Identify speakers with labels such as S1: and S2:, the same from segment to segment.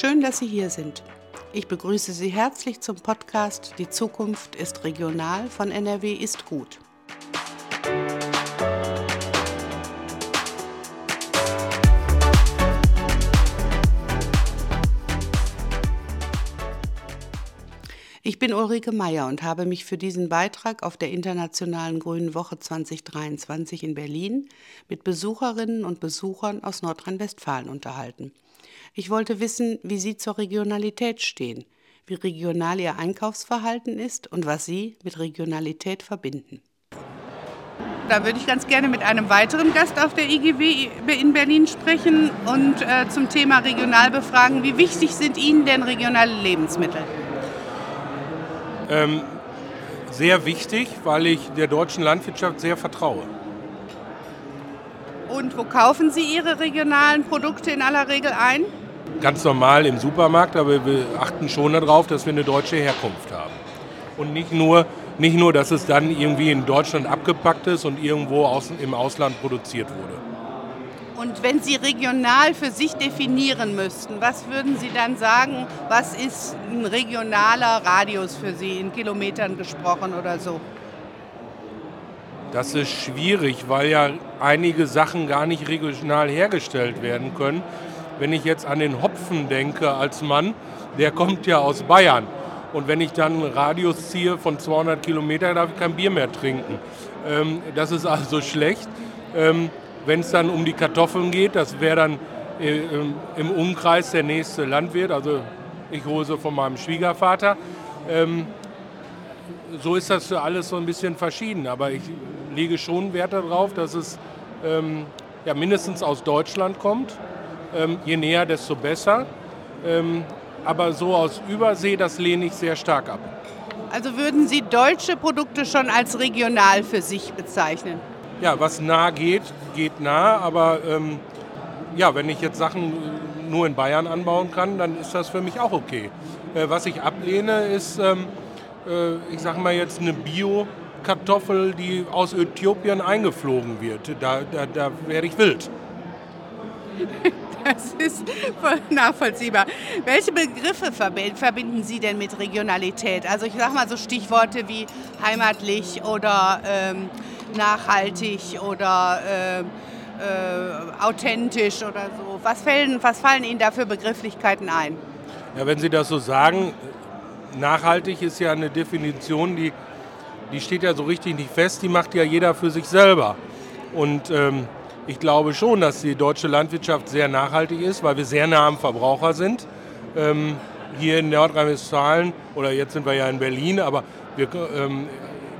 S1: Schön, dass Sie hier sind. Ich begrüße Sie herzlich zum Podcast Die Zukunft ist regional von NRW ist gut. Ich bin Ulrike Meyer und habe mich für diesen Beitrag auf der Internationalen Grünen Woche 2023 in Berlin mit Besucherinnen und Besuchern aus Nordrhein-Westfalen unterhalten. Ich wollte wissen, wie Sie zur Regionalität stehen, wie regional Ihr Einkaufsverhalten ist und was Sie mit Regionalität verbinden. Da würde ich ganz gerne mit einem weiteren Gast auf der IGW in Berlin sprechen und äh, zum Thema regional befragen, wie wichtig sind Ihnen denn regionale Lebensmittel?
S2: Ähm, sehr wichtig, weil ich der deutschen Landwirtschaft sehr vertraue.
S1: Und wo kaufen Sie Ihre regionalen Produkte in aller Regel ein?
S2: Ganz normal im Supermarkt, aber wir achten schon darauf, dass wir eine deutsche Herkunft haben. Und nicht nur, nicht nur, dass es dann irgendwie in Deutschland abgepackt ist und irgendwo aus, im Ausland produziert wurde.
S1: Und wenn Sie regional für sich definieren müssten, was würden Sie dann sagen, was ist ein regionaler Radius für Sie, in Kilometern gesprochen oder so?
S2: Das ist schwierig, weil ja einige Sachen gar nicht regional hergestellt werden können. Wenn ich jetzt an den Hopfen denke als Mann, der kommt ja aus Bayern. Und wenn ich dann einen Radius ziehe von 200 Kilometern, darf ich kein Bier mehr trinken. Ähm, das ist also schlecht. Ähm, wenn es dann um die Kartoffeln geht, das wäre dann äh, im Umkreis der nächste Landwirt, also ich hole sie von meinem Schwiegervater. Ähm, so ist das für alles so ein bisschen verschieden, aber ich lege schon Wert darauf, dass es ähm, ja, mindestens aus Deutschland kommt. Ähm, je näher, desto besser. Ähm, aber so aus Übersee, das lehne ich sehr stark ab.
S1: Also würden Sie deutsche Produkte schon als regional für sich bezeichnen?
S2: ja, was nah geht, geht nah, aber ähm, ja, wenn ich jetzt Sachen nur in Bayern anbauen kann, dann ist das für mich auch okay. Äh, was ich ablehne, ist, ähm, äh, ich sage mal jetzt eine Bio-Kartoffel, die aus Äthiopien eingeflogen wird. Da, da, da werde ich wild.
S1: Das ist voll nachvollziehbar. Welche Begriffe verbinden Sie denn mit Regionalität? Also ich sage mal so Stichworte wie heimatlich oder ähm, nachhaltig oder äh, äh, authentisch oder so. Was, fällen, was fallen Ihnen da für Begrifflichkeiten ein?
S2: Ja, wenn Sie das so sagen, nachhaltig ist ja eine Definition, die, die steht ja so richtig nicht fest, die macht ja jeder für sich selber. Und ähm, ich glaube schon, dass die deutsche Landwirtschaft sehr nachhaltig ist, weil wir sehr nah am Verbraucher sind. Ähm, hier in Nordrhein-Westfalen, oder jetzt sind wir ja in Berlin, aber wir, ähm,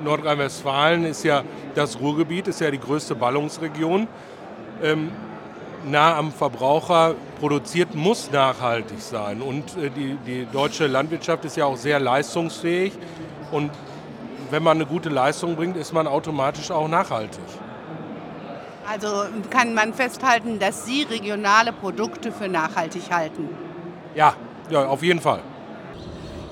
S2: Nordrhein-Westfalen ist ja das Ruhrgebiet, ist ja die größte Ballungsregion. Ähm, nah am Verbraucher produziert muss nachhaltig sein. Und äh, die, die deutsche Landwirtschaft ist ja auch sehr leistungsfähig. Und wenn man eine gute Leistung bringt, ist man automatisch auch nachhaltig.
S1: Also kann man festhalten, dass Sie regionale Produkte für nachhaltig halten?
S2: Ja, ja auf jeden Fall.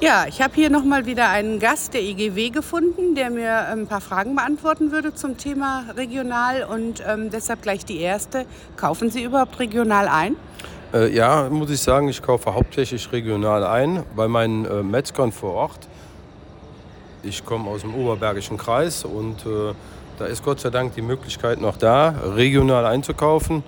S1: Ja, ich habe hier nochmal wieder einen Gast der IGW gefunden, der mir ein paar Fragen beantworten würde zum Thema regional und ähm, deshalb gleich die erste. Kaufen Sie überhaupt regional ein?
S3: Äh, ja, muss ich sagen, ich kaufe hauptsächlich regional ein bei meinen äh, Metzgern vor Ort. Ich komme aus dem Oberbergischen Kreis und äh, da ist Gott sei Dank die Möglichkeit noch da, regional einzukaufen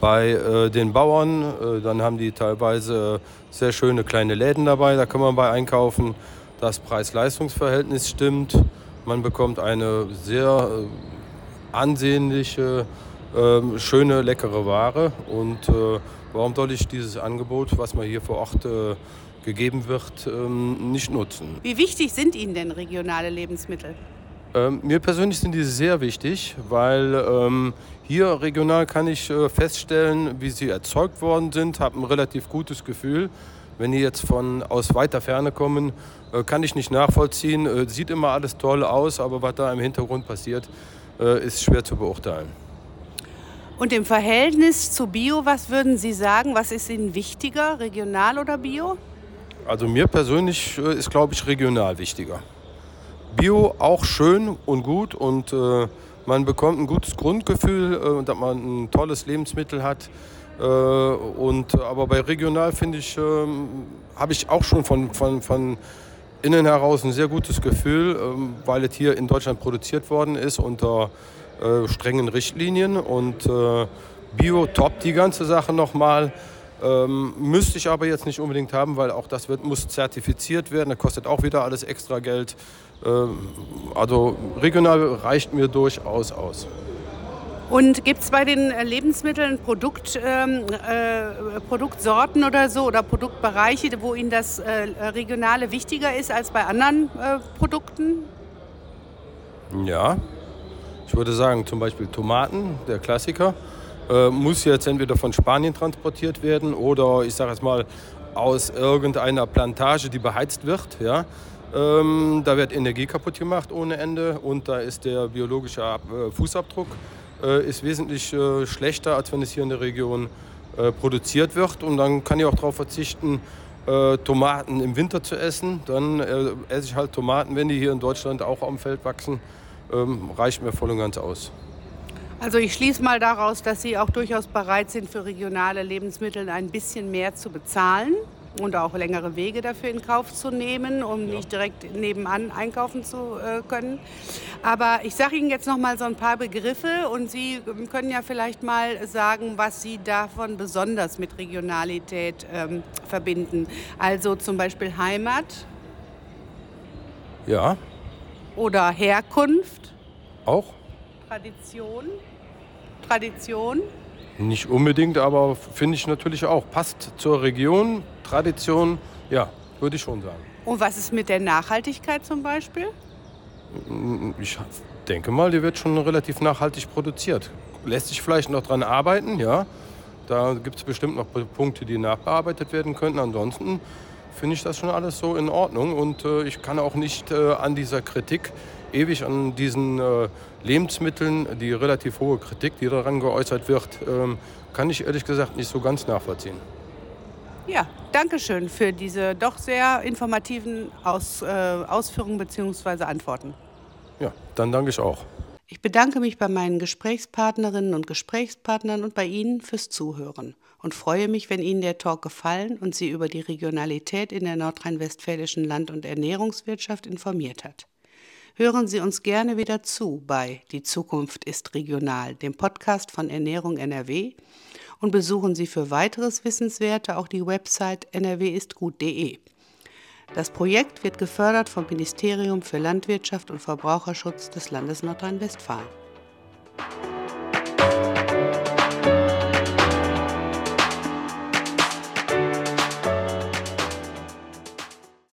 S3: bei äh, den Bauern. Äh, dann haben die teilweise sehr schöne kleine Läden dabei, da kann man bei einkaufen. Das Preis-Leistungs-Verhältnis stimmt. Man bekommt eine sehr äh, ansehnliche, ähm, schöne, leckere Ware. Und äh, warum soll ich dieses Angebot, was mir hier vor Ort äh, gegeben wird, ähm, nicht nutzen?
S1: Wie wichtig sind Ihnen denn regionale Lebensmittel?
S3: Ähm, mir persönlich sind die sehr wichtig, weil ähm, hier regional kann ich äh, feststellen, wie sie erzeugt worden sind, habe ein relativ gutes Gefühl. Wenn die jetzt von aus weiter Ferne kommen, äh, kann ich nicht nachvollziehen. Äh, sieht immer alles toll aus, aber was da im Hintergrund passiert, äh, ist schwer zu beurteilen.
S1: Und im Verhältnis zu Bio, was würden Sie sagen? Was ist Ihnen wichtiger, regional oder Bio?
S3: Also mir persönlich äh, ist, glaube ich, regional wichtiger. Bio auch schön und gut und äh, Man bekommt ein gutes Grundgefühl, äh, dass man ein tolles Lebensmittel hat. Äh, und, aber bei regional finde ich, ähm, habe ich auch schon von, von, von innen heraus ein sehr gutes Gefühl, ähm, weil es hier in Deutschland produziert worden ist unter äh, strengen Richtlinien und äh, Bio top die ganze Sache nochmal. Ähm, müsste ich aber jetzt nicht unbedingt haben, weil auch das wird, muss zertifiziert werden. Das kostet auch wieder alles extra Geld. Ähm, also regional reicht mir durchaus aus.
S1: Und gibt es bei den äh, Lebensmitteln Produkt, ähm, äh, Produktsorten oder so oder Produktbereiche, wo Ihnen das äh, Regionale wichtiger ist als bei anderen äh, Produkten?
S3: Ja, ich würde sagen zum Beispiel Tomaten, der Klassiker, äh, muss jetzt entweder von Spanien transportiert werden oder ich sage jetzt mal aus irgendeiner Plantage, die beheizt wird. Ja? Ähm, da wird Energie kaputt gemacht ohne Ende und da ist der biologische äh, Fußabdruck äh, ist wesentlich äh, schlechter, als wenn es hier in der Region äh, produziert wird. Und dann kann ich auch darauf verzichten, Tomaten im Winter zu essen. Dann esse ich halt Tomaten, wenn die hier in Deutschland auch am Feld wachsen. Ähm, reicht mir voll und ganz aus.
S1: Also ich schließe mal daraus, dass Sie auch durchaus bereit sind, für regionale Lebensmittel ein bisschen mehr zu bezahlen und auch längere Wege dafür in Kauf zu nehmen, um ja. nicht direkt nebenan einkaufen zu äh, können. Aber ich sage Ihnen jetzt noch mal so ein paar Begriffe und Sie können ja vielleicht mal sagen, was Sie davon besonders mit Regionalität ähm, verbinden. Also zum Beispiel Heimat.
S3: Ja.
S1: Oder Herkunft.
S3: Auch.
S1: Tradition. Tradition.
S3: Nicht unbedingt, aber finde ich natürlich auch. Passt zur Region, Tradition, ja, würde ich schon sagen.
S1: Und was ist mit der Nachhaltigkeit zum Beispiel?
S3: Ich denke mal, die wird schon relativ nachhaltig produziert. Lässt sich vielleicht noch dran arbeiten, ja. Da gibt es bestimmt noch Punkte, die nachbearbeitet werden könnten. Ansonsten finde ich das schon alles so in Ordnung. Und äh, ich kann auch nicht äh, an dieser Kritik ewig an diesen äh, Lebensmitteln, die relativ hohe Kritik, die daran geäußert wird, ähm, kann ich ehrlich gesagt nicht so ganz nachvollziehen.
S1: Ja, danke schön für diese doch sehr informativen Aus, äh, Ausführungen bzw. Antworten.
S3: Ja, dann danke ich auch.
S1: Ich bedanke mich bei meinen Gesprächspartnerinnen und Gesprächspartnern und bei Ihnen fürs Zuhören und freue mich, wenn Ihnen der Talk gefallen und Sie über die Regionalität in der nordrhein-westfälischen Land- und Ernährungswirtschaft informiert hat. Hören Sie uns gerne wieder zu bei Die Zukunft ist regional, dem Podcast von Ernährung NRW und besuchen Sie für weiteres Wissenswerte auch die Website nrwistgut.de. Das Projekt wird gefördert vom Ministerium für Landwirtschaft und Verbraucherschutz des Landes Nordrhein-Westfalen.